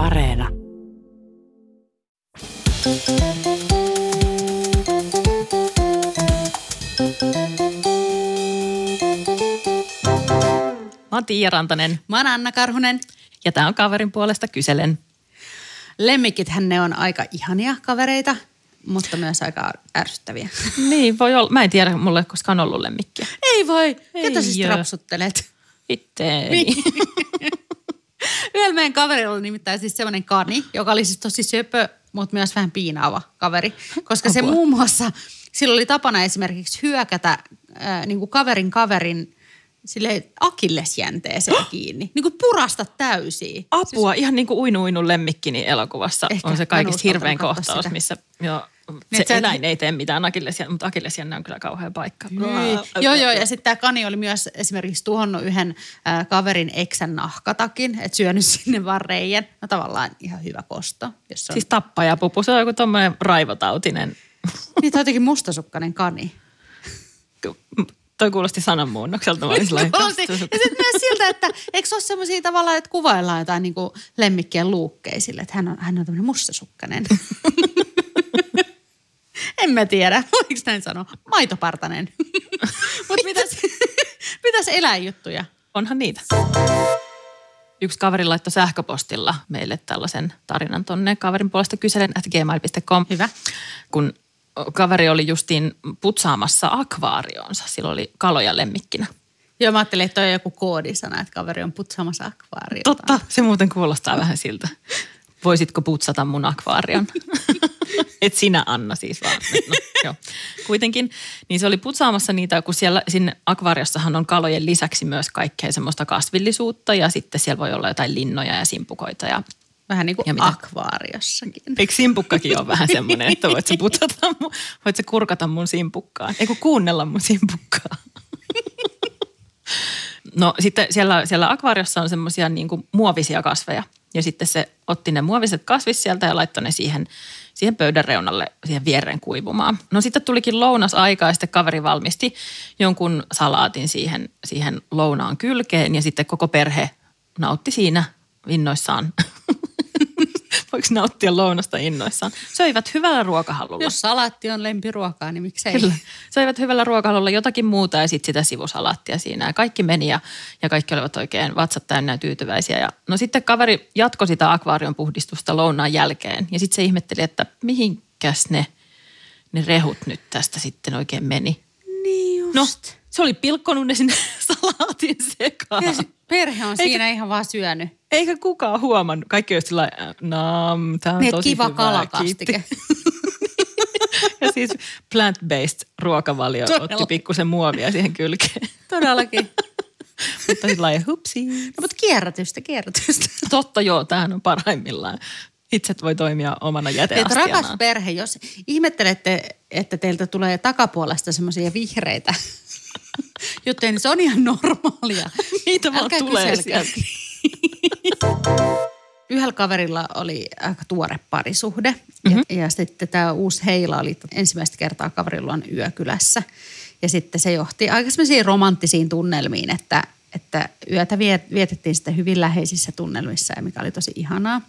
Areena. Mä oon Tiia Rantanen Mä oon Anna Karhunen. ja tää on kaverin puolesta kyselen. Lemmikithän ne on aika ihania kavereita, mutta myös aika ärsyttäviä. Niin, voi olla. Mä en tiedä, mulla ei ole koskaan ollut lemmikkiä. Ei voi, ketä Ei siis oo. rapsuttelet? Itteeni. Yhdellä meidän kaverilla oli nimittäin siis semmoinen kani, joka oli siis tosi söpö, mutta myös vähän piinaava kaveri. Koska se Apua. muun muassa, sillä oli tapana esimerkiksi hyökätä äh, niin kuin kaverin kaverin sille akillesjänteeseen kiinni. Niin kuin purasta täysiä. Apua, ihan niin kuin Uinu Uinu lemmikkini elokuvassa Ehkä, on se kaikista katsoa kohtaus, sitä. missä joo, se et sä et- eläin ei tee mitään akillesjänne, mutta akillesjänne on kyllä kauhea paikka. Joo, joo, ja sitten tämä kani oli myös esimerkiksi tuhonnut yhden äh, kaverin eksän nahkatakin, että syönyt sinne vaan reijän. No tavallaan ihan hyvä kosto, jos se on. Siis tappajapupu, se on joku tommoinen raivotautinen. Niin, tämä on jotenkin mustasukkainen kani. Toi kuulosti sananmuunnokselta. Mä olin Kuulosti. ja sitten myös siltä, että eikö se ole semmoisia tavallaan, että kuvaillaan jotain niin lemmikkien luukkeisille, että hän on, hän on tämmöinen mustasukkainen. en mä tiedä, voiko näin sanoa. Maitopartanen. Mutta mitäs, mitäs eläinjuttuja? Onhan niitä. Yksi kaveri laittoi sähköpostilla meille tällaisen tarinan tonne kaverin puolesta kyselen at gmail.com. Hyvä. Kun kaveri oli justiin putsaamassa akvaarionsa. Sillä oli kaloja lemmikkinä. Joo, mä ajattelin, että toi on joku koodisana, että kaveri on putsaamassa akvaariota. Totta, se muuten kuulostaa vähän siltä. Voisitko putsata mun akvaarion? Et sinä Anna siis vaan. No, joo. Kuitenkin, niin se oli putsaamassa niitä, kun siellä sinne akvaariossahan on kalojen lisäksi myös kaikkea semmoista kasvillisuutta ja sitten siellä voi olla jotain linnoja ja simpukoita ja Vähän niin Ja kuin mitä? akvaariossakin. Eikö simpukkakin ole vähän semmoinen, että voit sä putsata mun, voit sä kurkata mun simpukkaan? Eikö kuunnella mun simpukkaa? No sitten siellä, siellä akvaariossa on semmoisia niin muovisia kasveja. Ja sitten se otti ne muoviset kasvit sieltä ja laittoi ne siihen, siihen pöydän reunalle, siihen viereen kuivumaan. No sitten tulikin lounasaika ja sitten kaveri valmisti jonkun salaatin siihen, siihen lounaan kylkeen ja sitten koko perhe nautti siinä innoissaan. Voiko nauttia lounasta innoissaan? Söivät hyvällä ruokahalulla. Jos salaatti on lempiruokaa, niin miksei? Kyllä. Söivät hyvällä ruokahalulla jotakin muuta ja sitten sitä sivusalaattia siinä. Ja kaikki meni ja, ja kaikki olivat oikein vatsat täynnä tyytyväisiä. Ja, no sitten kaveri jatkoi sitä akvaarion puhdistusta lounaan jälkeen. Ja sitten se ihmetteli, että mihinkäs ne, ne rehut nyt tästä sitten oikein meni. Niin just. No, se oli pilkkonut ne sinne salaatin sekaan. Ja se perhe on Eikä- siinä ihan vaan syönyt. Eikä kukaan huomannut. Kaikki oli sillä nam, tää on Niin, tosi kiva kalakastike. Ja siis plant-based ruokavalio Todella. otti pikkusen muovia siihen kylkeen. Todellakin. Mutta sillä lailla, hupsi. No, mutta kierrätystä, kierrätystä. Totta joo, tämähän on parhaimmillaan. Itse voi toimia omana jäteastianaan. rakas perhe, jos ihmettelette, että teiltä tulee takapuolesta semmoisia vihreitä niin se on ihan normaalia. Niitä vaan Älkää tulee sieltä. Yhdellä kaverilla oli aika tuore parisuhde mm-hmm. ja, ja sitten tämä uusi heila oli ensimmäistä kertaa kaverilla on yökylässä. Ja sitten se johti aika semmoisiin romanttisiin tunnelmiin, että, että yötä viet- vietettiin sitten hyvin läheisissä tunnelmissa ja mikä oli tosi ihanaa.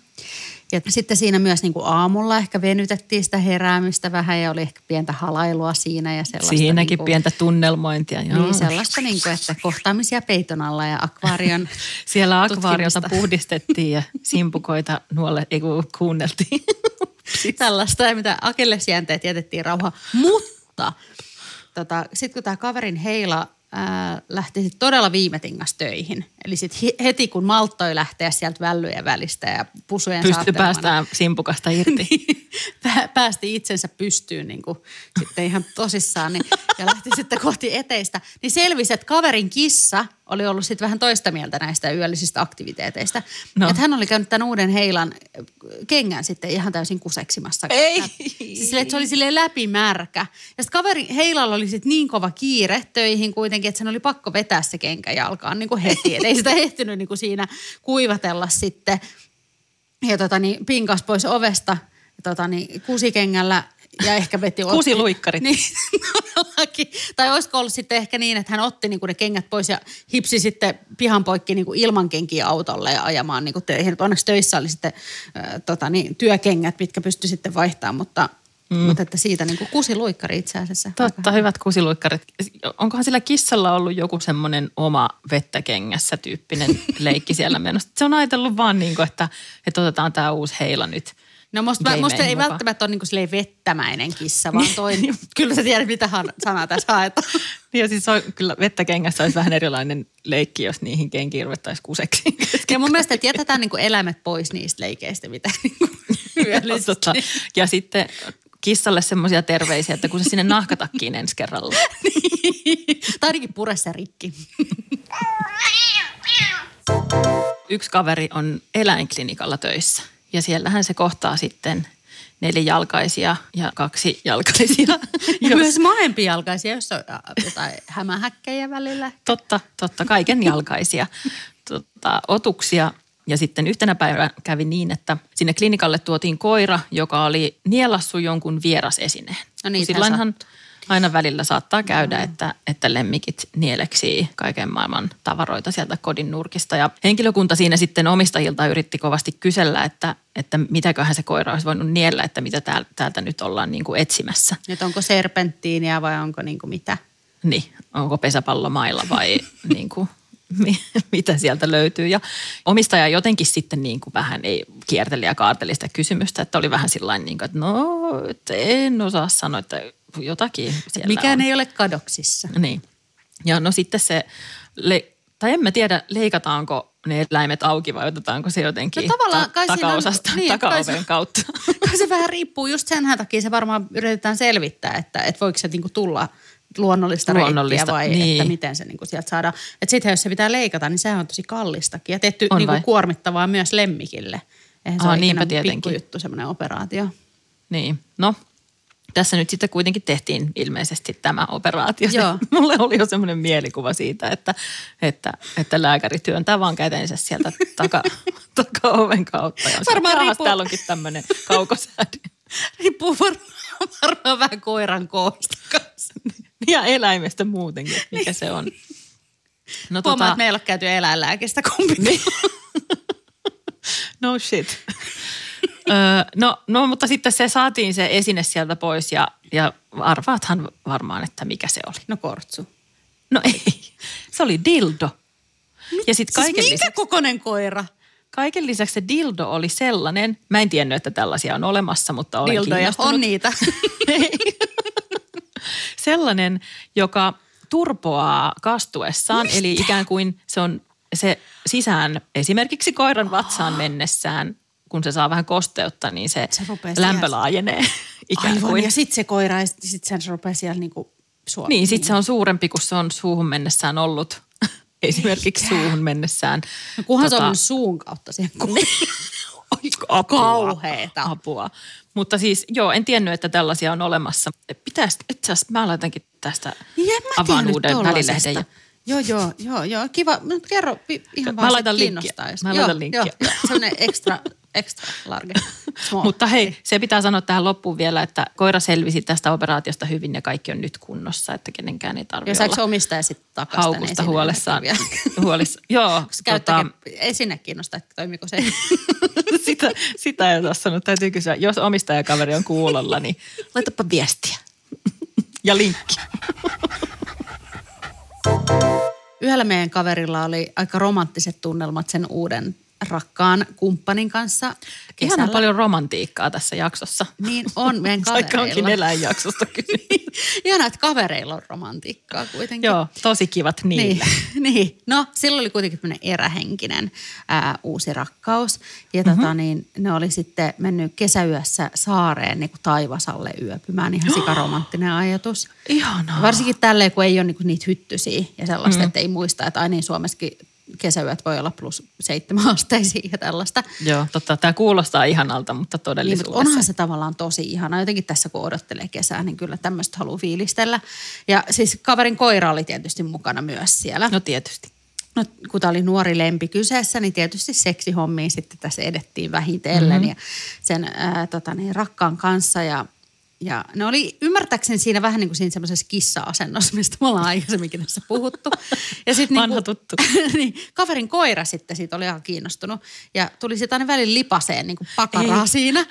Ja sitten siinä myös niin kuin aamulla ehkä venytettiin sitä heräämistä vähän ja oli ehkä pientä halailua siinä ja sellaista. Siinäkin niin kuin, pientä tunnelmointia. Joo. Niin sellaista, niin kuin, että kohtaamisia peiton alla ja akvaarion Siellä akvaariota puhdistettiin ja simpukoita nuolle, ei kun kuunneltiin. tällaista, ja mitä akillesjänteet jätettiin rauha. Mutta tota, sitten kun tämä kaverin heila ää, lähti sit todella viimetingas töihin, eli sitten heti kun malttoi lähteä sieltä vällyjen välistä ja pusujen Pysty päästään simpukasta irti. pä- päästi itsensä pystyyn niin kuin, sitten ihan tosissaan niin, ja lähti sitten kohti eteistä, niin selvisi, että kaverin kissa oli ollut sitten vähän toista mieltä näistä yöllisistä aktiviteeteista. No. Että hän oli käynyt tämän uuden heilan äh, kengän sitten ihan täysin kuseksimassa. Ei. Siis silleen, että se oli silleen läpimärkä. Ja sitten kaveri heilalla oli sitten niin kova kiire töihin kuitenkin, että sen oli pakko vetää se kenkä jalkaan niin kuin heti. Et ei sitä ehtinyt niin kuin siinä kuivatella sitten ja tota, niin, pinkas pois ovesta tota, niin, kusikengällä ja ehkä veti Kuusi luikkarit. Niin. Tai olisiko ollut sitten ehkä niin, että hän otti niinku ne kengät pois ja hipsi sitten pihan poikki niinku ilman kenkiä autolle ja ajamaan niinku töihin. Onneksi töissä oli sitten äh, tota, niin, työkengät, mitkä pystyi sitten vaihtamaan, mutta Mm. Mutta että siitä niin kuin kusiluikkari itse asiassa. Totta, hyvät kusiluikkarit. Onkohan sillä kissalla ollut joku semmoinen oma vettä kengässä tyyppinen leikki siellä menossa? Se on ajatellut vaan niin kuin, että, että otetaan tämä uusi heila nyt. No musta, musta ei mukaan. välttämättä ole niin vettämäinen kissa, vaan toi, kyllä sä tiedät mitä sanaa tässä haetaan. ja siis on, kyllä vettä kengässä olisi vähän erilainen leikki, jos niihin kenkiin ruvettaisiin kuseksi. ja mun mielestä että jätetään niin kuin eläimet pois niistä leikeistä, mitä niin kuin Ja sitten kissalle semmoisia terveisiä, että kun se sinne nahkatakkiin ensi kerralla. niin. Tai ainakin pure se rikki. Yksi kaveri on eläinklinikalla töissä ja siellähän se kohtaa sitten nelijalkaisia ja kaksi jalkaisia. Ja myös jalkaisia, jos on jotain hämähäkkejä välillä. Totta, totta, kaiken jalkaisia. Totta, otuksia ja sitten yhtenä päivänä kävi niin, että sinne klinikalle tuotiin koira, joka oli nielassu jonkun vierasesineen. No niin, Silloinhan aina välillä saattaa käydä, no. että, että lemmikit nieleksii kaiken maailman tavaroita sieltä kodin nurkista. Ja henkilökunta siinä sitten omistajilta yritti kovasti kysellä, että, että mitäköhän se koira olisi voinut niellä, että mitä täältä nyt ollaan niin kuin etsimässä. Että onko serpenttiiniä vai onko niin kuin mitä? Niin, onko pesäpallomailla vai niin kuin mitä sieltä löytyy. Ja omistaja jotenkin sitten niin kuin vähän ei kierteli ja kaarteli sitä kysymystä, että oli vähän sillä niin kuin, että no, että en osaa sanoa, että jotakin siellä Mikään on. ei ole kadoksissa. Niin. Ja no sitten se, le- tai en mä tiedä, leikataanko ne eläimet auki vai otetaanko se jotenkin no tavallaan, ta- takaosasta, niin, takaoven kautta. Kai se vähän riippuu, just sen takia se varmaan yritetään selvittää, että, että voiko se niinku tulla – luonnollista, luonnollista reittiä vai niin. että miten se niinku sieltä saadaan. Että sitten jos se pitää leikata, niin sehän on tosi kallistakin ja tehty niinku kuormittavaa myös lemmikille. Eihän se Aa, ole niinpä tietenkin. juttu semmoinen operaatio. Niin, no tässä nyt sitten kuitenkin tehtiin ilmeisesti tämä operaatio. Joo. Mulle oli jo semmoinen mielikuva siitä, että, että, että lääkäri työntää vaan kätensä sieltä taka, taka-oven kautta. Ja varmaan riippuu. täällä onkin tämmöinen kaukosäädin. Riippuu varmaan, varmaan vähän koiran koosta kanssa. Ja eläimestä muutenkin, mikä se on. No, Huomaa, tota... että meillä on käyty eläinlääkistä kumpi. Niin. no shit. öö, no, no, mutta sitten se saatiin se esine sieltä pois ja, ja arvaathan varmaan, että mikä se oli. No kortsu. No ei, se oli dildo. Ja sit siis kaiken siis minkä lisäksi, kokonen koira? Kaiken lisäksi se dildo oli sellainen, mä en tiennyt, että tällaisia on olemassa, mutta olen Dildoja on niitä. sellainen, joka turpoaa kastuessaan, Mistä? eli ikään kuin se on se sisään esimerkiksi koiran vatsaan mennessään, kun se saa vähän kosteutta, niin se, se lämpö siellä. laajenee. Ikään Aivan, kuin. ja sitten se koira, ja sitten se rupeaa siellä niinku suo- Niin, sitten se on suurempi kuin se on suuhun mennessään ollut. Esimerkiksi Eikä. suuhun mennessään. No, kunhan tota, se on tota- suun kautta siihen apua, Kauheeta. Apua. Mutta siis joo, en tiennyt, että tällaisia on olemassa. Pitäisi, itse asiassa mä laitankin tästä avaan uuden välilehden. Joo, joo, joo, joo. Kiva. Kerro ihan vaan, mä laitan linkkiä. Mä laitan linkkiä. Joo, joo. Sellainen extra, large. Small. Mutta hei, se pitää sanoa tähän loppuun vielä, että koira selvisi tästä operaatiosta hyvin ja kaikki on nyt kunnossa, että kenenkään ei tarvitse olla. Ja saako omistaja sitten takaisin Haukusta huolessaan. huolissa. Joo. Tota, esine kiinnostaa, että toimiko se? sitä, sitä ei ole sanonut. Täytyy kysyä, jos omistajakaveri on kuulolla, niin laitapa viestiä. ja linkki. Yhdellä meidän kaverilla oli aika romanttiset tunnelmat sen uuden rakkaan kumppanin kanssa kesällä. Ihan paljon romantiikkaa tässä jaksossa. Niin on meidän kavereilla. Onkin eläinjaksosta kyse. Ihanaa, että kavereilla on romantiikkaa kuitenkin. Joo, tosi kivat niillä. Niin, niin. no silloin oli kuitenkin tämmöinen erähenkinen ää, uusi rakkaus. Ja mm-hmm. tota, niin, ne oli sitten mennyt kesäyössä saareen niin kuin taivasalle yöpymään. Ihan sikaromanttinen ajatus. Ihanaa. Varsinkin tälleen, kun ei ole niin kuin niitä hyttysiä ja sellaista, mm. että ei muista, että aina niin Suomessakin kesäyöt voi olla plus seitsemän asteisia ja tällaista. Joo, totta. Tämä kuulostaa ihanalta, mutta todellisuudessa. Niin, onhan se tavallaan tosi ihana. Jotenkin tässä kun odottelee kesää, niin kyllä tämmöistä haluaa fiilistellä. Ja siis kaverin koira oli tietysti mukana myös siellä. No tietysti. No, kun tämä oli nuori lempi kyseessä, niin tietysti seksihommiin sitten tässä edettiin vähitellen mm-hmm. ja sen ää, tota niin, rakkaan kanssa. Ja ja ne oli ymmärtääkseni siinä vähän niin kuin siinä semmoisessa kissa-asennossa, mistä me ollaan aikaisemminkin tässä puhuttu. Ja sit Vanha niin kuin, tuttu. niin, kaverin koira sitten siitä oli ihan kiinnostunut. Ja tuli sitten aina välillä lipaseen niin kuin pakaraa Ei. siinä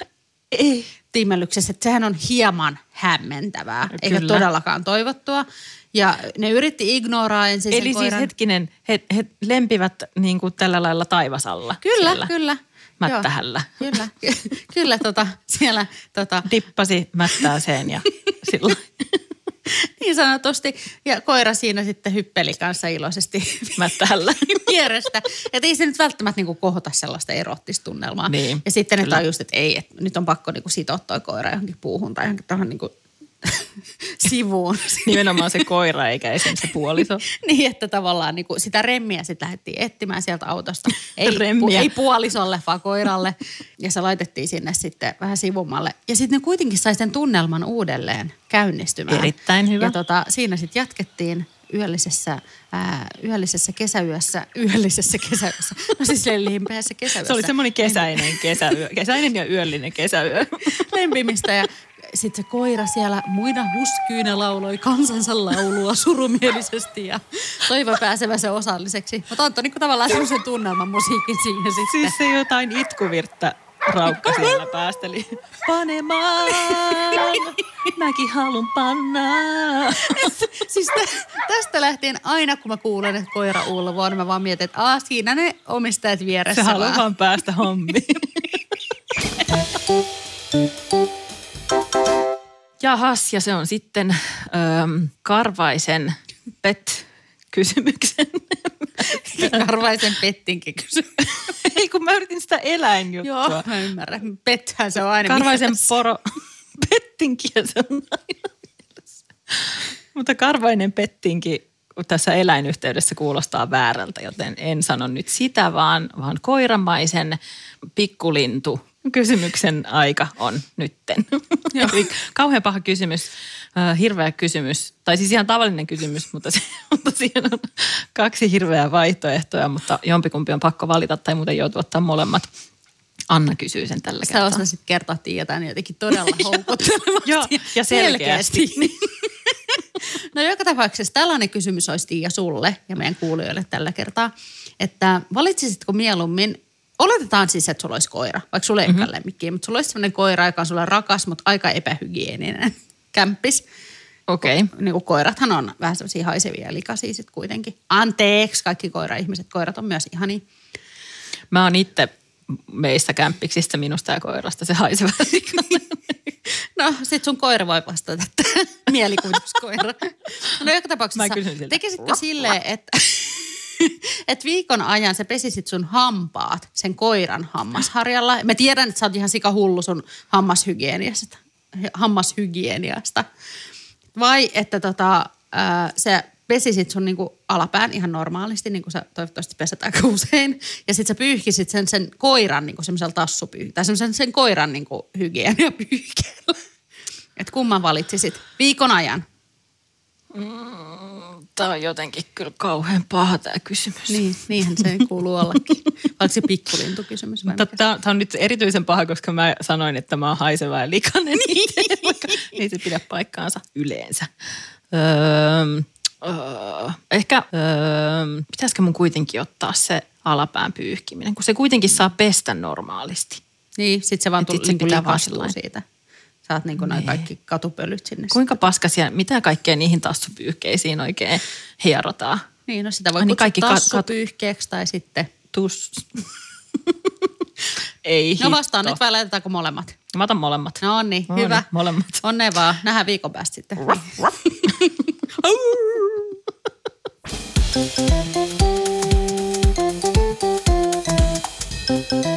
Ei. tiimellyksessä. Että sehän on hieman hämmentävää, eikä Kyllä. todellakaan toivottua. Ja ne yritti ignoraa ensin Eli sen siis koiran. hetkinen, he, he lempivät niin kuin tällä lailla taivasalla. Kyllä, siellä kyllä. Mättähällä. Joo, kyllä, kyllä tota, siellä tota, Dippasi mättääseen ja sillä niin sanotusti. Ja koira siinä sitten hyppeli kanssa iloisesti mättähällä. vierestä. Että ei se nyt välttämättä niinku kohota sellaista erottista tunnelmaa. Niin, ja sitten ne tajusivat, että ei, että nyt on pakko niinku sitoa toi koira johonkin puuhun tai johonkin tuohon niinku sivuun. Nimenomaan se koira eikä esim. se puoliso. niin, että tavallaan niinku sitä remmiä sitten lähdettiin etsimään sieltä autosta. Ei, Remmiä. ei puolisolle, vaan koiralle. Ja se laitettiin sinne sitten vähän sivummalle. Ja sitten ne kuitenkin sai sen tunnelman uudelleen käynnistymään. Erittäin hyvä. Ja tota, siinä sitten jatkettiin yöllisessä, ää, yöllisessä kesäyössä, yöllisessä kesäyössä, no siis lempeässä kesäyössä. Se oli semmoinen kesäinen kesäyö. Kesäinen ja yöllinen kesäyö. lempimistä ja sitten se koira siellä muina huskyynä lauloi kansansa laulua surumielisesti ja toivo pääsevänsä osalliseksi. Mutta antoi niinku tavallaan semmoisen tunnelman musiikin siihen sitten. Siis se jotain itkuvirttä raukka siellä päästeli. Panemaan, mäkin halun panna. siis tä- tästä lähtien aina kun mä kuulen, että koira ulvoo, niin mä vaan mietin, että Aa, siinä ne omistajat vieressä Se haluaa vaan päästä hommiin. Jahas, ja se on sitten ähm, Karvaisen pet-kysymyksen. Karvaisen pettinkin kysymys. Ei, kun mä yritin sitä eläinjuttua. Joo, mä ymmärrän. Pethän se on aina Karvaisen mielessä. poro, pettinki ja se on aina mielessä. Mutta karvainen pettinki tässä eläinyhteydessä kuulostaa väärältä, joten en sano nyt sitä, vaan, vaan koiramaisen pikkulintu kysymyksen aika on nytten. Eli kauhean paha kysymys, hirveä kysymys, tai siis ihan tavallinen kysymys, mutta, se, mutta siihen on kaksi hirveää vaihtoehtoa, mutta jompikumpi on pakko valita tai muuten joutuu ottaa molemmat. Anna kysyy sen tällä Sä kertaa. osasit kertoa jotenkin todella houkuttelevasti. Joo, ja selkeästi. no joka tapauksessa tällainen kysymys olisi Tiia sulle ja meidän kuulijoille tällä kertaa, että valitsisitko mieluummin, oletetaan siis, että sulla olisi koira, vaikka sulla ei mm-hmm. ole lemmikkiä, mutta sulla olisi sellainen koira, joka on sulle rakas, mutta aika epähygieninen kämppis. Okei. Okay. Niin kuin koirathan on vähän sellaisia haisevia ja likaisia sitten kuitenkin. Anteeksi kaikki koira-ihmiset, koirat on myös ihania. Mä oon itse meistä kämppiksistä, minusta ja koirasta se haiseva likainen. No, sit sun koira voi vastata, että mielikuvituskoira. No joka tapauksessa, Mä kysyn siltä. tekisitkö silleen, että, että viikon ajan sä pesisit sun hampaat sen koiran hammasharjalla? Mä tiedän, että sä oot ihan sika hullu sun hammashygieniasta. hammashygieniasta. Vai että tota, ää, sä pesisit sun niinku alapään ihan normaalisti, niin kuin sä toivottavasti peset aika usein. Ja sit sä pyyhkisit sen, sen koiran niinku semmoisella tassupyyh- tai semmoisen sen koiran niinku hygieniapyyhkeellä. Et kumman valitsisit viikon ajan? Tämä on jotenkin kyllä kauhean paha tämä kysymys. Niin, niinhän se kuuluu ollakin. Vaikka se pikkulintukysymys vai Mutta tämä on nyt erityisen paha, koska mä sanoin, että mä oon haiseva ja likainen. Niin. Vaikka ei se pidä paikkaansa yleensä. Öö, öö, ehkä öö, pitäisikö mun kuitenkin ottaa se alapään pyyhkiminen, kun se kuitenkin saa pestä normaalisti. Niin, sit se vaan tuli pitää likastuu siitä. Saat niinku noin Niin. kaikki katupölyt sinne. Kuinka paskasia, mitä kaikkea niihin tassupyyhkeisiin oikein hierotaan? Niin, no sitä voi niin, kaikki tassupyyhkeeksi tai sitten... Tus. ei No vastaan hitto. nyt vai laitetaanko molemmat? Mä otan molemmat. No niin, No hyvä. niin, molemmat. Onnea vaan. Nähdään viikon päästä sitten. thank you